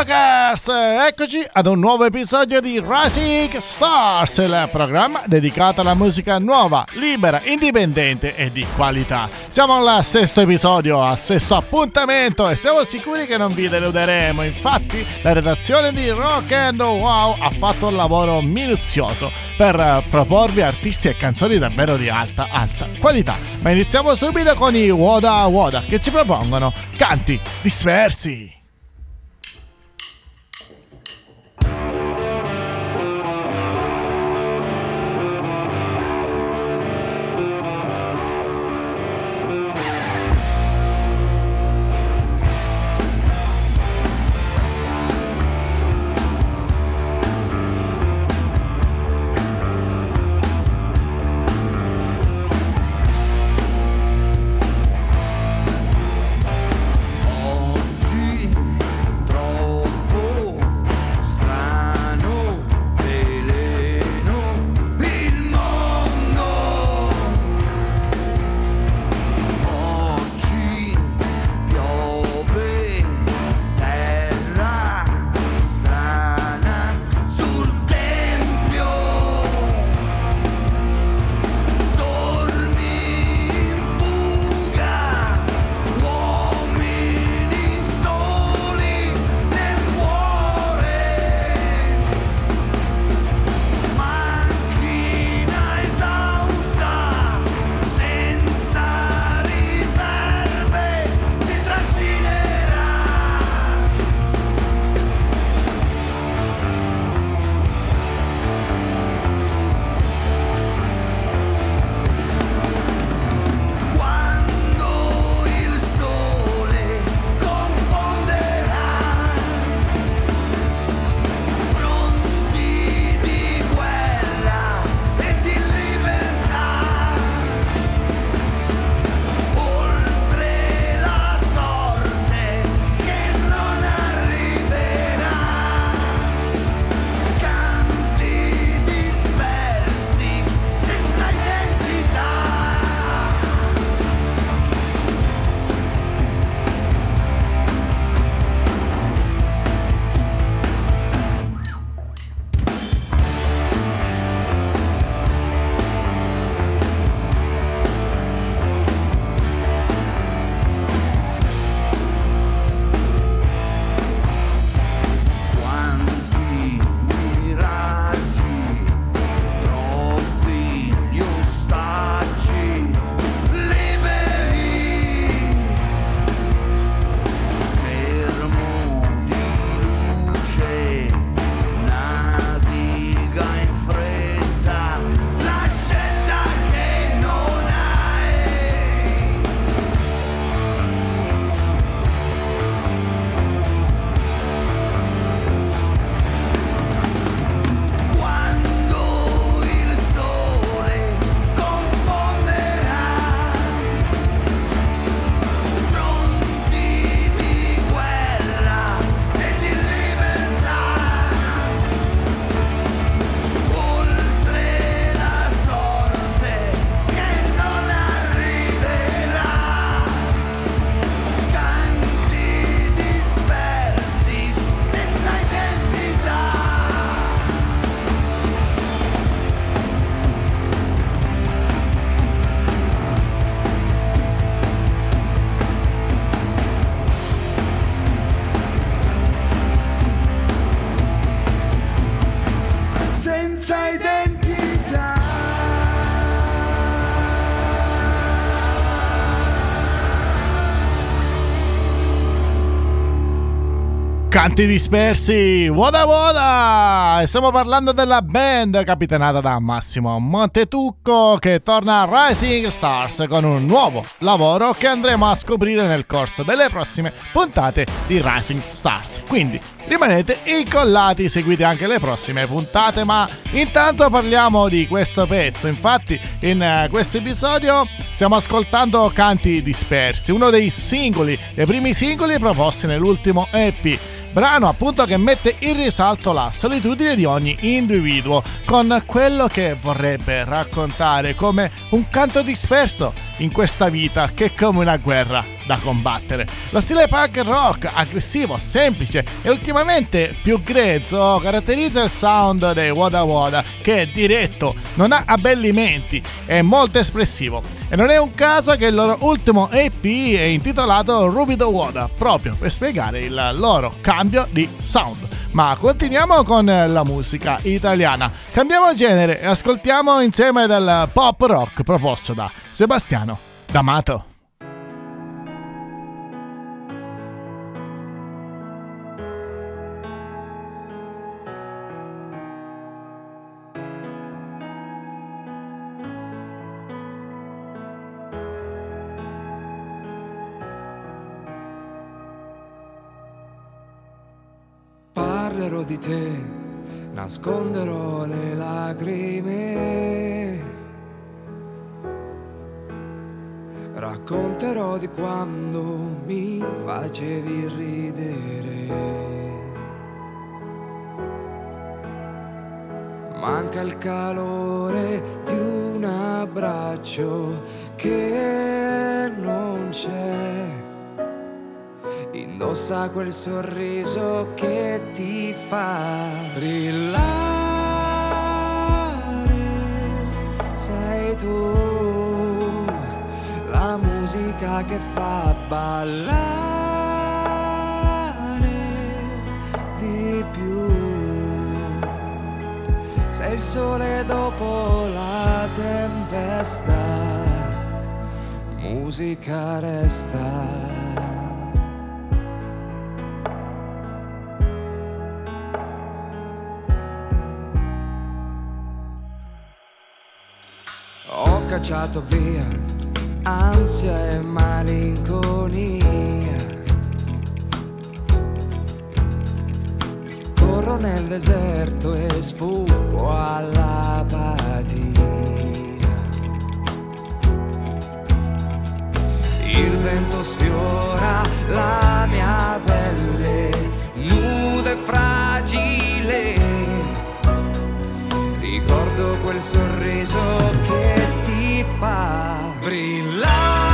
Rockers! Eccoci ad un nuovo episodio di Rising Stars, il programma dedicato alla musica nuova, libera, indipendente e di qualità. Siamo al sesto episodio, al sesto appuntamento e siamo sicuri che non vi deluderemo. Infatti, la redazione di Rock and Wow ha fatto un lavoro minuzioso per proporvi artisti e canzoni davvero di alta, alta qualità. Ma iniziamo subito con i Woda Woda che ci propongono canti dispersi. Canti dispersi, Woda Woda! Stiamo parlando della band capitanata da Massimo Montetucco che torna a Rising Stars con un nuovo lavoro che andremo a scoprire nel corso delle prossime puntate di Rising Stars. Quindi rimanete incollati, seguite anche le prossime puntate, ma intanto parliamo di questo pezzo. Infatti in eh, questo episodio stiamo ascoltando Canti dispersi, uno dei singoli, dei primi singoli proposti nell'ultimo EP brano appunto che mette in risalto la solitudine di ogni individuo con quello che vorrebbe raccontare come un canto disperso in questa vita che è come una guerra da combattere. Lo stile punk rock, aggressivo, semplice e ultimamente più grezzo, caratterizza il sound dei Wada Wada, che è diretto, non ha abbellimenti, è molto espressivo. E non è un caso che il loro ultimo EP è intitolato Rubido Wada, proprio per spiegare il loro cambio di sound. Ma continuiamo con la musica italiana. Cambiamo genere e ascoltiamo insieme del pop rock proposto da Sebastiano D'Amato. Parlerò di te, nasconderò le lacrime. Racconterò di quando mi facevi ridere. Manca il calore di un abbraccio che non c'è indossa quel sorriso che ti fa brillare. Sei tu la musica che fa ballare di più. Sei il sole dopo la tempesta, musica resta. Cacciato via ansia e malinconia. Corro nel deserto e sfuggo all'apatia. Il vento sfiora la mia pelle, nuda e fragile. Ricordo quel sorriso che fa brillare.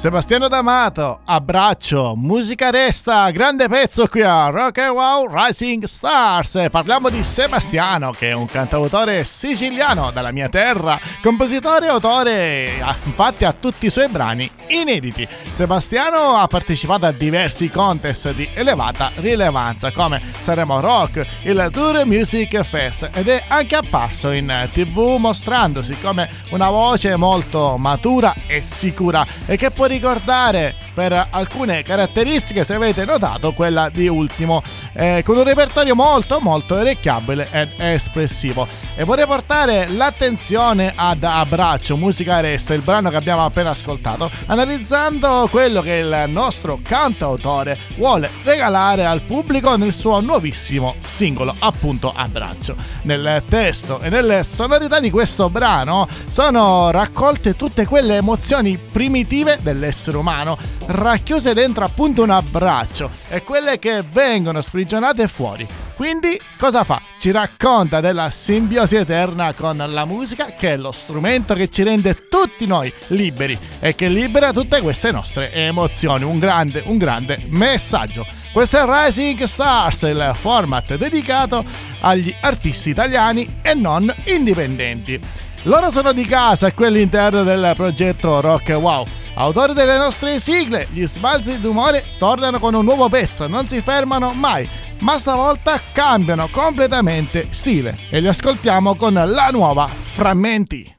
Sebastiano D'Amato, abbraccio, musica resta, grande pezzo qui a Rock and Wow Rising Stars. Parliamo di Sebastiano, che è un cantautore siciliano dalla mia terra, compositore e autore, infatti a tutti i suoi brani inediti. Sebastiano ha partecipato a diversi contest di elevata rilevanza come Saremo Rock, il Tour Music Fest ed è anche apparso in tv mostrandosi come una voce molto matura e sicura e che può ricordare per alcune caratteristiche, se avete notato, quella di Ultimo, eh, con un repertorio molto molto orecchiabile ed espressivo. E vorrei portare l'attenzione ad Abbraccio, musica resta, il brano che abbiamo appena ascoltato, analizzando quello che il nostro cantautore vuole regalare al pubblico nel suo nuovissimo singolo, appunto Abbraccio. Nel testo e nelle sonorità di questo brano sono raccolte tutte quelle emozioni primitive dell'essere umano racchiuse dentro appunto un abbraccio e quelle che vengono sprigionate fuori. Quindi cosa fa? Ci racconta della simbiosi eterna con la musica che è lo strumento che ci rende tutti noi liberi e che libera tutte queste nostre emozioni. Un grande, un grande messaggio. Questo è Rising Stars, il format dedicato agli artisti italiani e non indipendenti. Loro sono di casa e qui all'interno del progetto Rock Wow. Autori delle nostre sigle, gli sbalzi d'umore tornano con un nuovo pezzo, non si fermano mai, ma stavolta cambiano completamente stile e li ascoltiamo con la nuova Frammenti.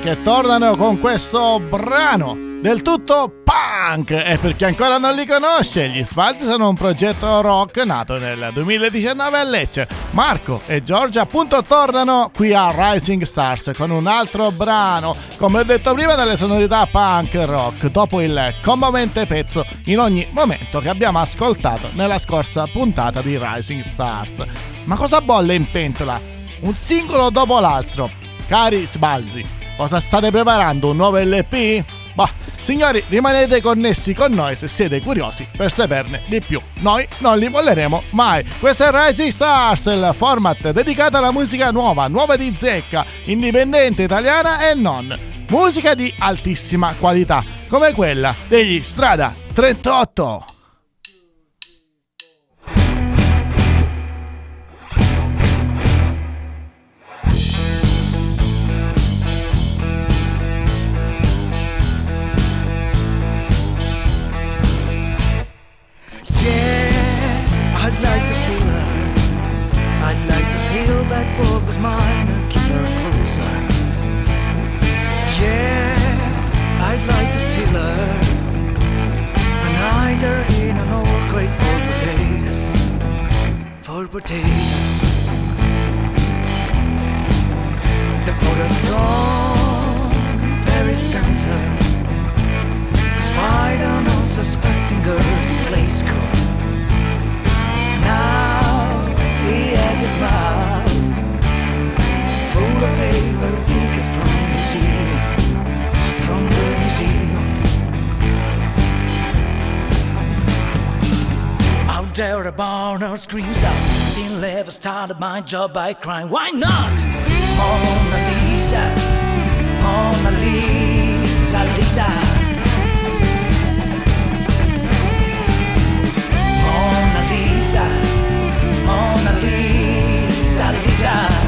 Che tornano con questo brano del tutto punk. E per chi ancora non li conosce gli Spalzi sono un progetto rock nato nel 2019 a Lecce. Marco e Giorgia appunto tornano qui a Rising Stars con un altro brano come ho detto prima delle sonorità punk rock dopo il commovente pezzo in ogni momento che abbiamo ascoltato nella scorsa puntata di Rising Stars. Ma cosa bolle in pentola? Un singolo dopo l'altro cari Sbalzi Cosa state preparando? Un nuovo LP? Bah, signori, rimanete connessi con noi se siete curiosi per saperne di più. Noi non li molleremo mai. Questo è Rising Stars, il format dedicato alla musica nuova, nuova di zecca, indipendente italiana e non. Musica di altissima qualità, come quella degli Strada 38. closer. Yeah, I'd like to steal her. And hide her in an old crate for potatoes. For potatoes. The put from Paris Center. A spider, non suspecting girls in place call. Now he has his mind is from the museum, from the museum. Out there, a burner screams out. Still never started my job by crying. Why not? Mona Lisa, Mona Lisa, Lisa. Mona Lisa, Mona Lisa, Lisa.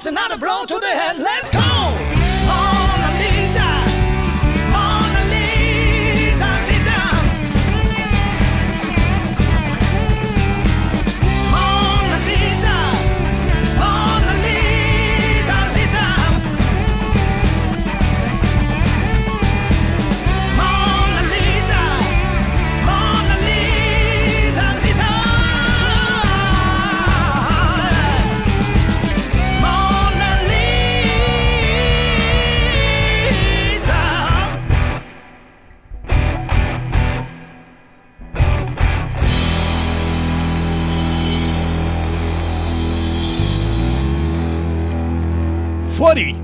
once and not a blow to the head. Let's go!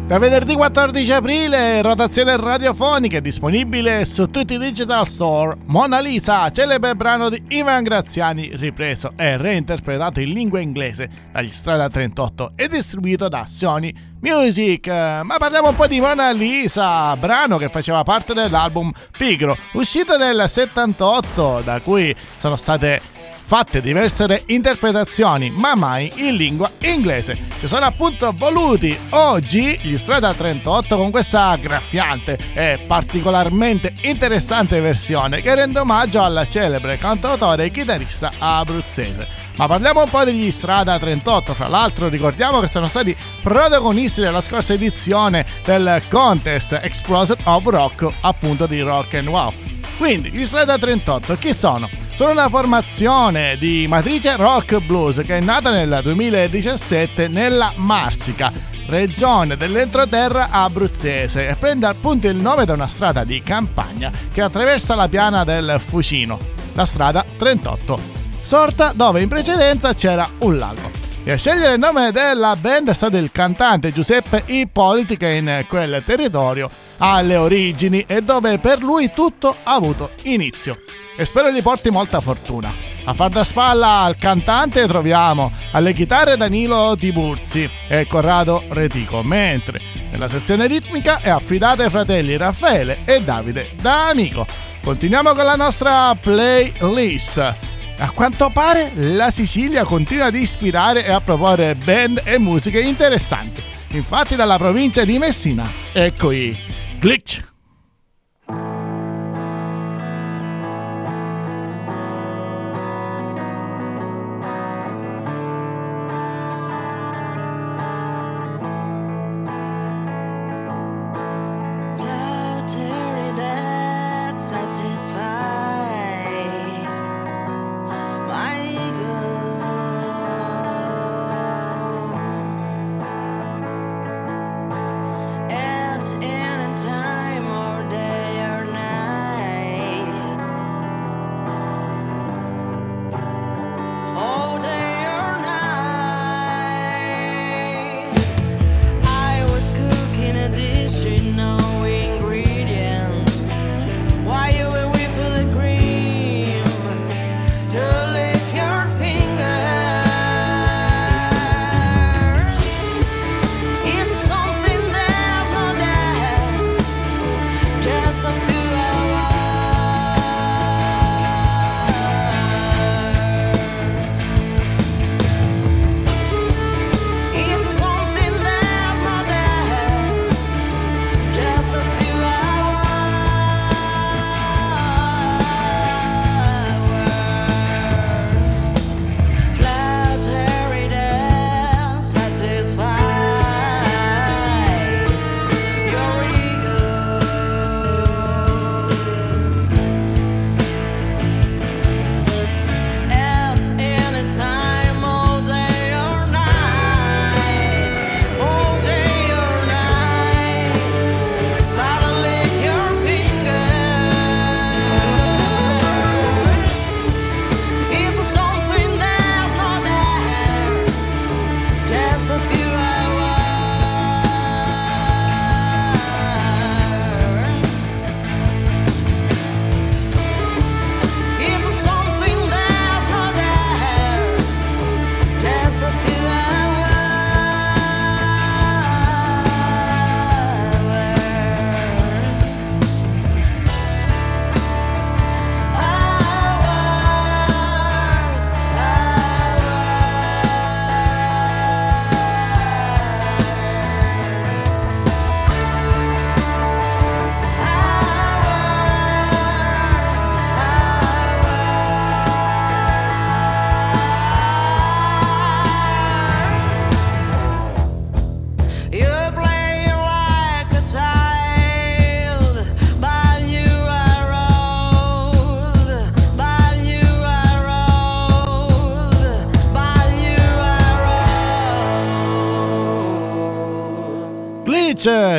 Da venerdì 14 aprile, rotazione radiofonica disponibile su tutti i digital store. Mona Lisa, celebre brano di Ivan Graziani, ripreso e reinterpretato in lingua inglese dagli Strada 38 e distribuito da Sony Music. Ma parliamo un po' di Mona Lisa, brano che faceva parte dell'album Pigro, uscito nel 78, da cui sono state fatte diverse interpretazioni, ma mai in lingua inglese. Si sono appunto voluti oggi gli Strada 38 con questa graffiante e particolarmente interessante versione che rende omaggio al celebre cantautore e chitarrista abruzzese. Ma parliamo un po' degli Strada 38, fra l'altro ricordiamo che sono stati protagonisti della scorsa edizione del contest Explosion of Rock, appunto di Rock and Wow. Quindi, gli Strada 38 chi sono? Sono una formazione di matrice rock blues che è nata nel 2017 nella Marsica, regione dell'entroterra abruzzese e prende appunto il nome da una strada di campagna che attraversa la piana del Fucino, la strada 38, sorta dove in precedenza c'era un lago. E a scegliere il nome della band è stato il cantante Giuseppe Ippoliti che in quel territorio ha le origini e dove per lui tutto ha avuto inizio e spero gli porti molta fortuna. A far da spalla al cantante troviamo alle chitarre Danilo Tiburzi e Corrado Retico, mentre nella sezione ritmica è affidata ai fratelli Raffaele e Davide D'Amico. Continuiamo con la nostra playlist. A quanto pare la Sicilia continua ad ispirare e a proporre band e musiche interessanti. Infatti dalla provincia di Messina, ecco i Glitch.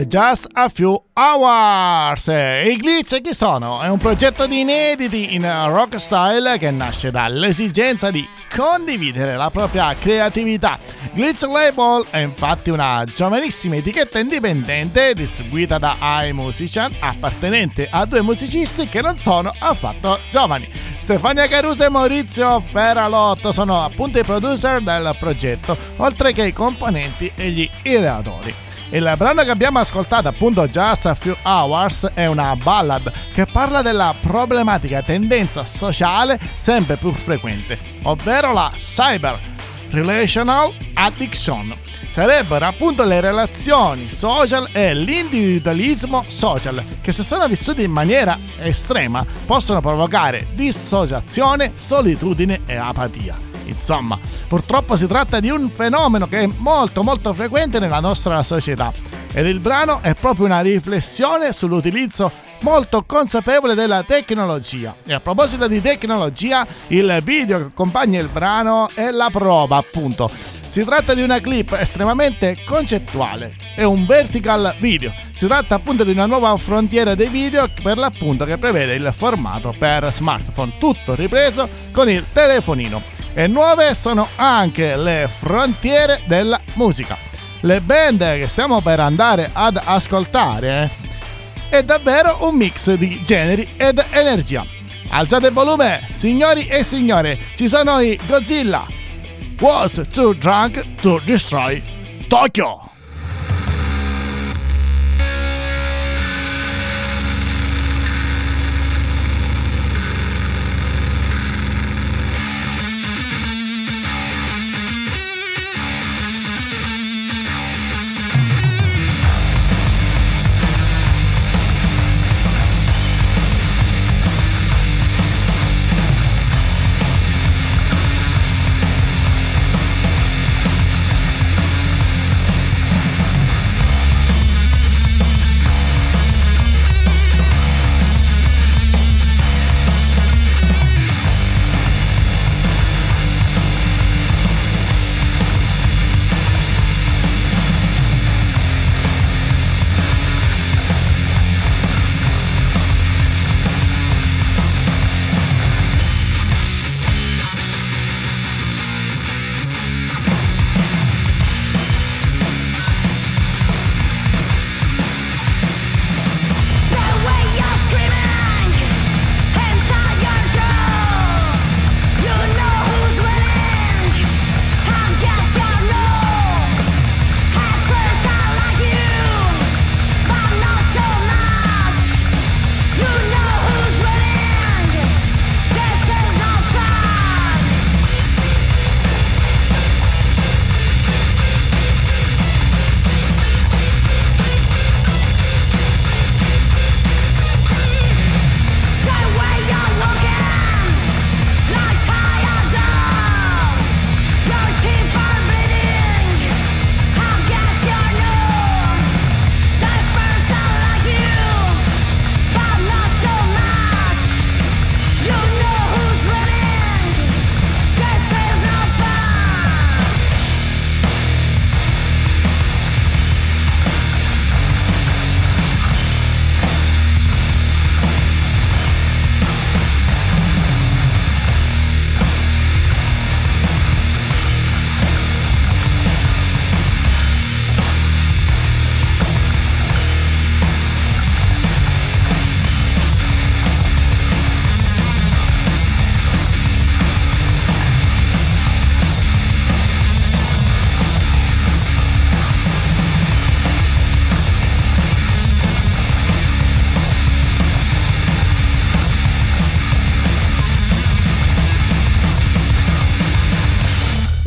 Just a few hours. I glitch chi sono? È un progetto di inediti in rock style che nasce dall'esigenza di condividere la propria creatività. Glitch Label è infatti una giovanissima etichetta indipendente distribuita da iMusician appartenente a due musicisti che non sono affatto giovani. Stefania Caruso e Maurizio Feralotto sono appunto i producer del progetto, oltre che i componenti e gli ideatori. Il brano che abbiamo ascoltato, appunto Just a Few Hours, è una ballad che parla della problematica tendenza sociale sempre più frequente, ovvero la cyber relational addiction. Sarebbero appunto le relazioni social e l'individualismo social che se sono vissuti in maniera estrema possono provocare dissociazione, solitudine e apatia. Insomma, purtroppo si tratta di un fenomeno che è molto molto frequente nella nostra società ed il brano è proprio una riflessione sull'utilizzo molto consapevole della tecnologia. E a proposito di tecnologia, il video che accompagna il brano è la prova, appunto. Si tratta di una clip estremamente concettuale, è un vertical video. Si tratta appunto di una nuova frontiera dei video per l'appunto che prevede il formato per smartphone, tutto ripreso con il telefonino e nuove sono anche le frontiere della musica. Le band che stiamo per andare ad ascoltare è davvero un mix di generi ed energia. Alzate il volume, signori e signore, ci sono i Godzilla. Was too drunk to destroy Tokyo.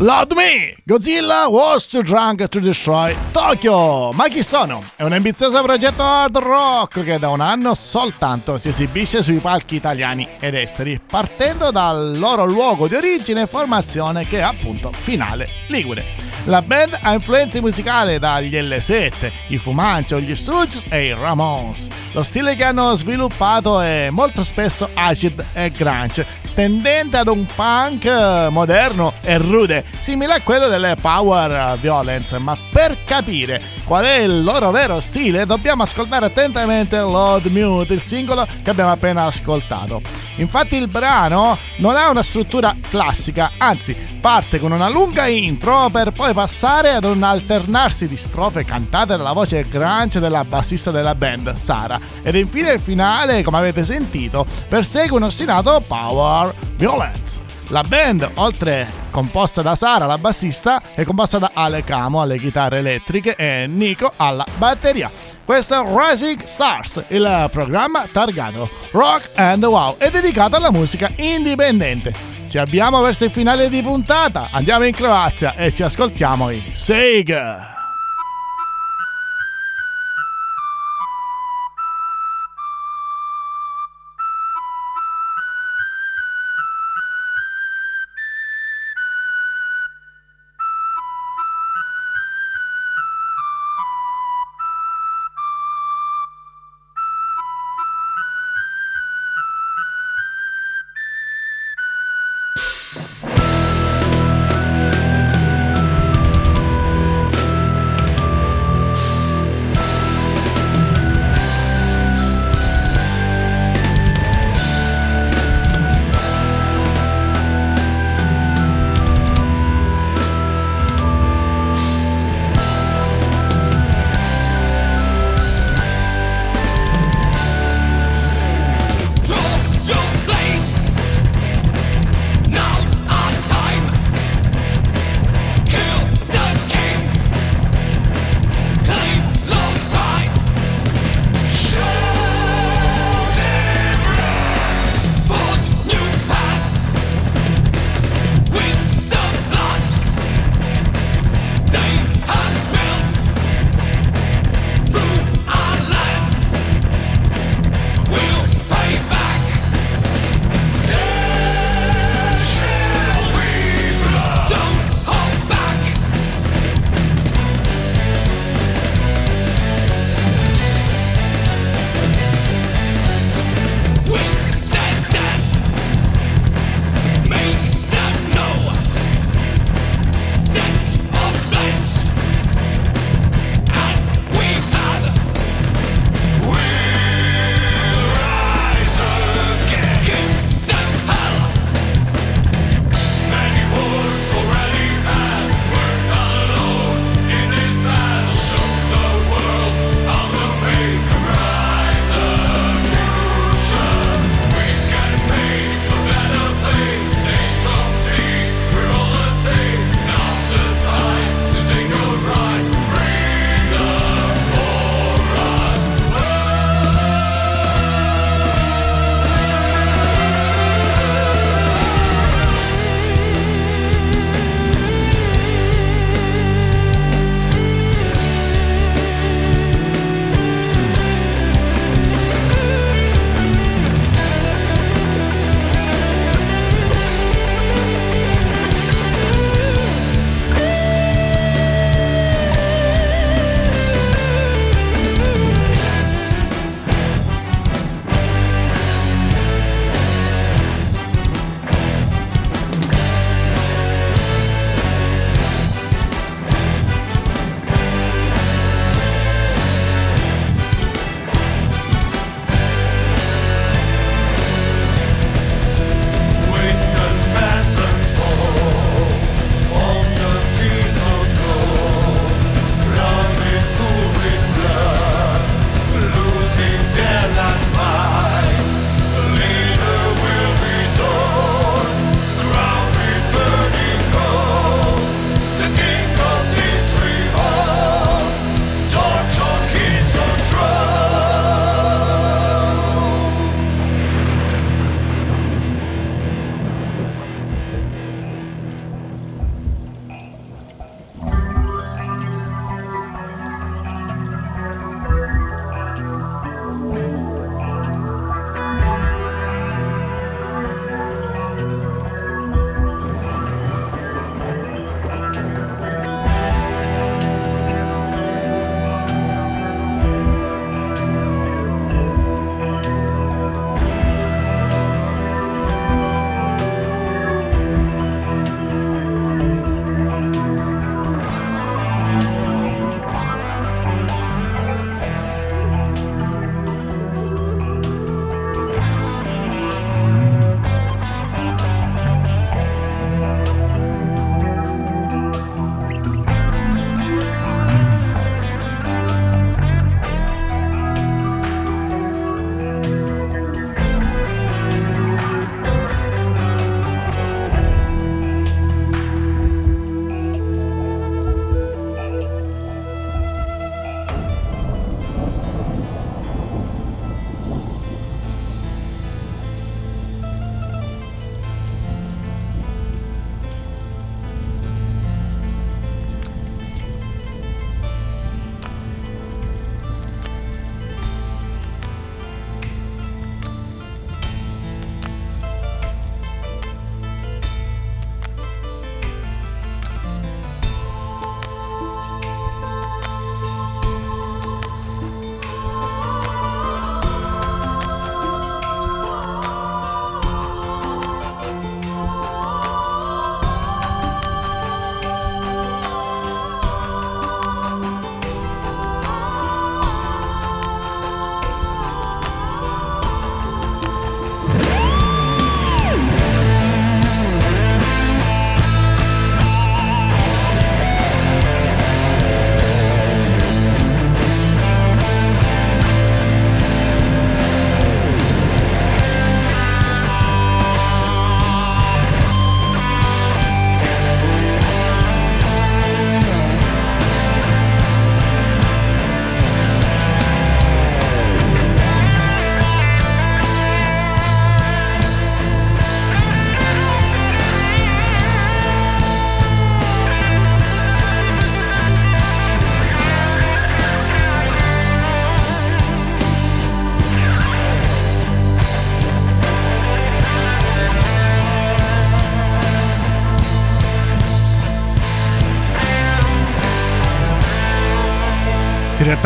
Loud Me! Godzilla was too drunk to destroy Tokyo! Ma chi sono? È un ambizioso progetto hard rock che da un anno soltanto si esibisce sui palchi italiani ed esteri, partendo dal loro luogo di origine e formazione che è appunto Finale Ligure. La band ha influenze musicali dagli L7, i Fumancio, gli Suds e i Ramones. Lo stile che hanno sviluppato è molto spesso acid e grunge, tendente ad un punk eh, moderno e rude, simile a quello delle Power Violence, ma per capire qual è il loro vero stile dobbiamo ascoltare attentamente Load Mute, il singolo che abbiamo appena ascoltato. Infatti il brano non ha una struttura classica, anzi parte con una lunga intro per poi passare ad un alternarsi di strofe cantate dalla voce grunge della bassista della band, Sara, ed infine il finale, come avete sentito, persegue un ostinato Power Violence. La band, oltre composta da Sara, la bassista, è composta da Ale Camo alle chitarre elettriche e Nico alla batteria. Questo è Rising Stars, il programma targato Rock and Wow, è dedicato alla musica indipendente. Ci abbiamo verso il finale di puntata, andiamo in Croazia e ci ascoltiamo i Sega.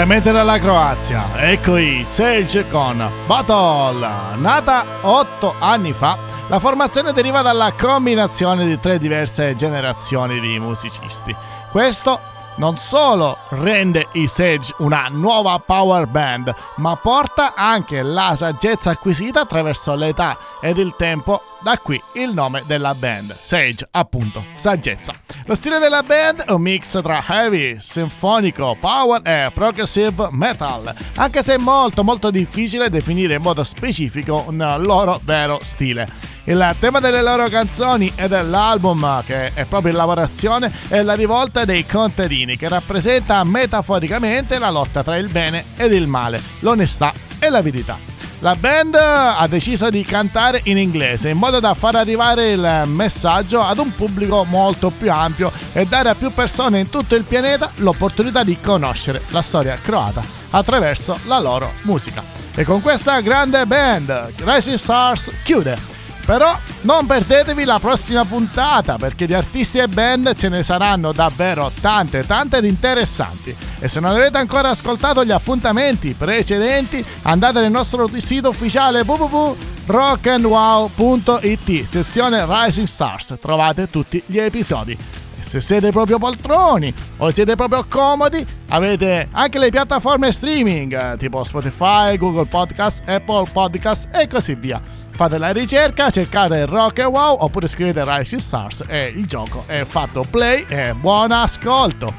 Direttamente dalla Croazia, ecco i Sage con Battle. Nata 8 anni fa, la formazione deriva dalla combinazione di tre diverse generazioni di musicisti. Questo non solo rende i Sage una nuova power band, ma porta anche la saggezza acquisita attraverso l'età ed il tempo, da qui il nome della band, Sage appunto, saggezza. Lo stile della band è un mix tra heavy, sinfonico, power e progressive metal, anche se è molto molto difficile definire in modo specifico un loro vero stile. Il tema delle loro canzoni e dell'album, che è proprio in lavorazione, è la rivolta dei contadini, che rappresenta metaforicamente la lotta tra il bene ed il male, l'onestà e la verità. La band ha deciso di cantare in inglese in modo da far arrivare il messaggio ad un pubblico molto più ampio e dare a più persone in tutto il pianeta l'opportunità di conoscere la storia croata attraverso la loro musica. E con questa grande band, Rising Stars chiude però non perdetevi la prossima puntata perché di artisti e band ce ne saranno davvero tante, tante ed interessanti. E se non avete ancora ascoltato gli appuntamenti precedenti, andate nel nostro sito ufficiale www.rockandwow.it, sezione Rising Stars, trovate tutti gli episodi se siete proprio poltroni o siete proprio comodi, avete anche le piattaforme streaming tipo Spotify, Google Podcast, Apple Podcast e così via. Fate la ricerca, cercate Rock e Wow oppure scrivete Rising Stars e il gioco è fatto play e buon ascolto.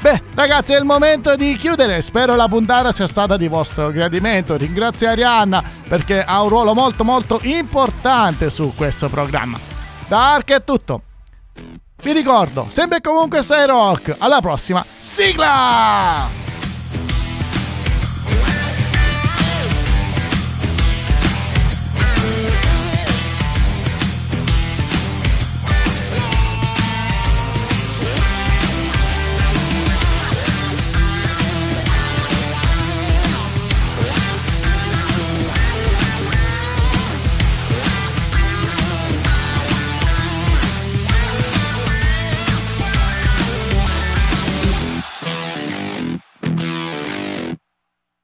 Beh, ragazzi, è il momento di chiudere. Spero la puntata sia stata di vostro gradimento. Ringrazio Arianna perché ha un ruolo molto molto importante su questo programma. Da Ark è tutto. Vi ricordo, sempre e comunque sei rock. Alla prossima sigla!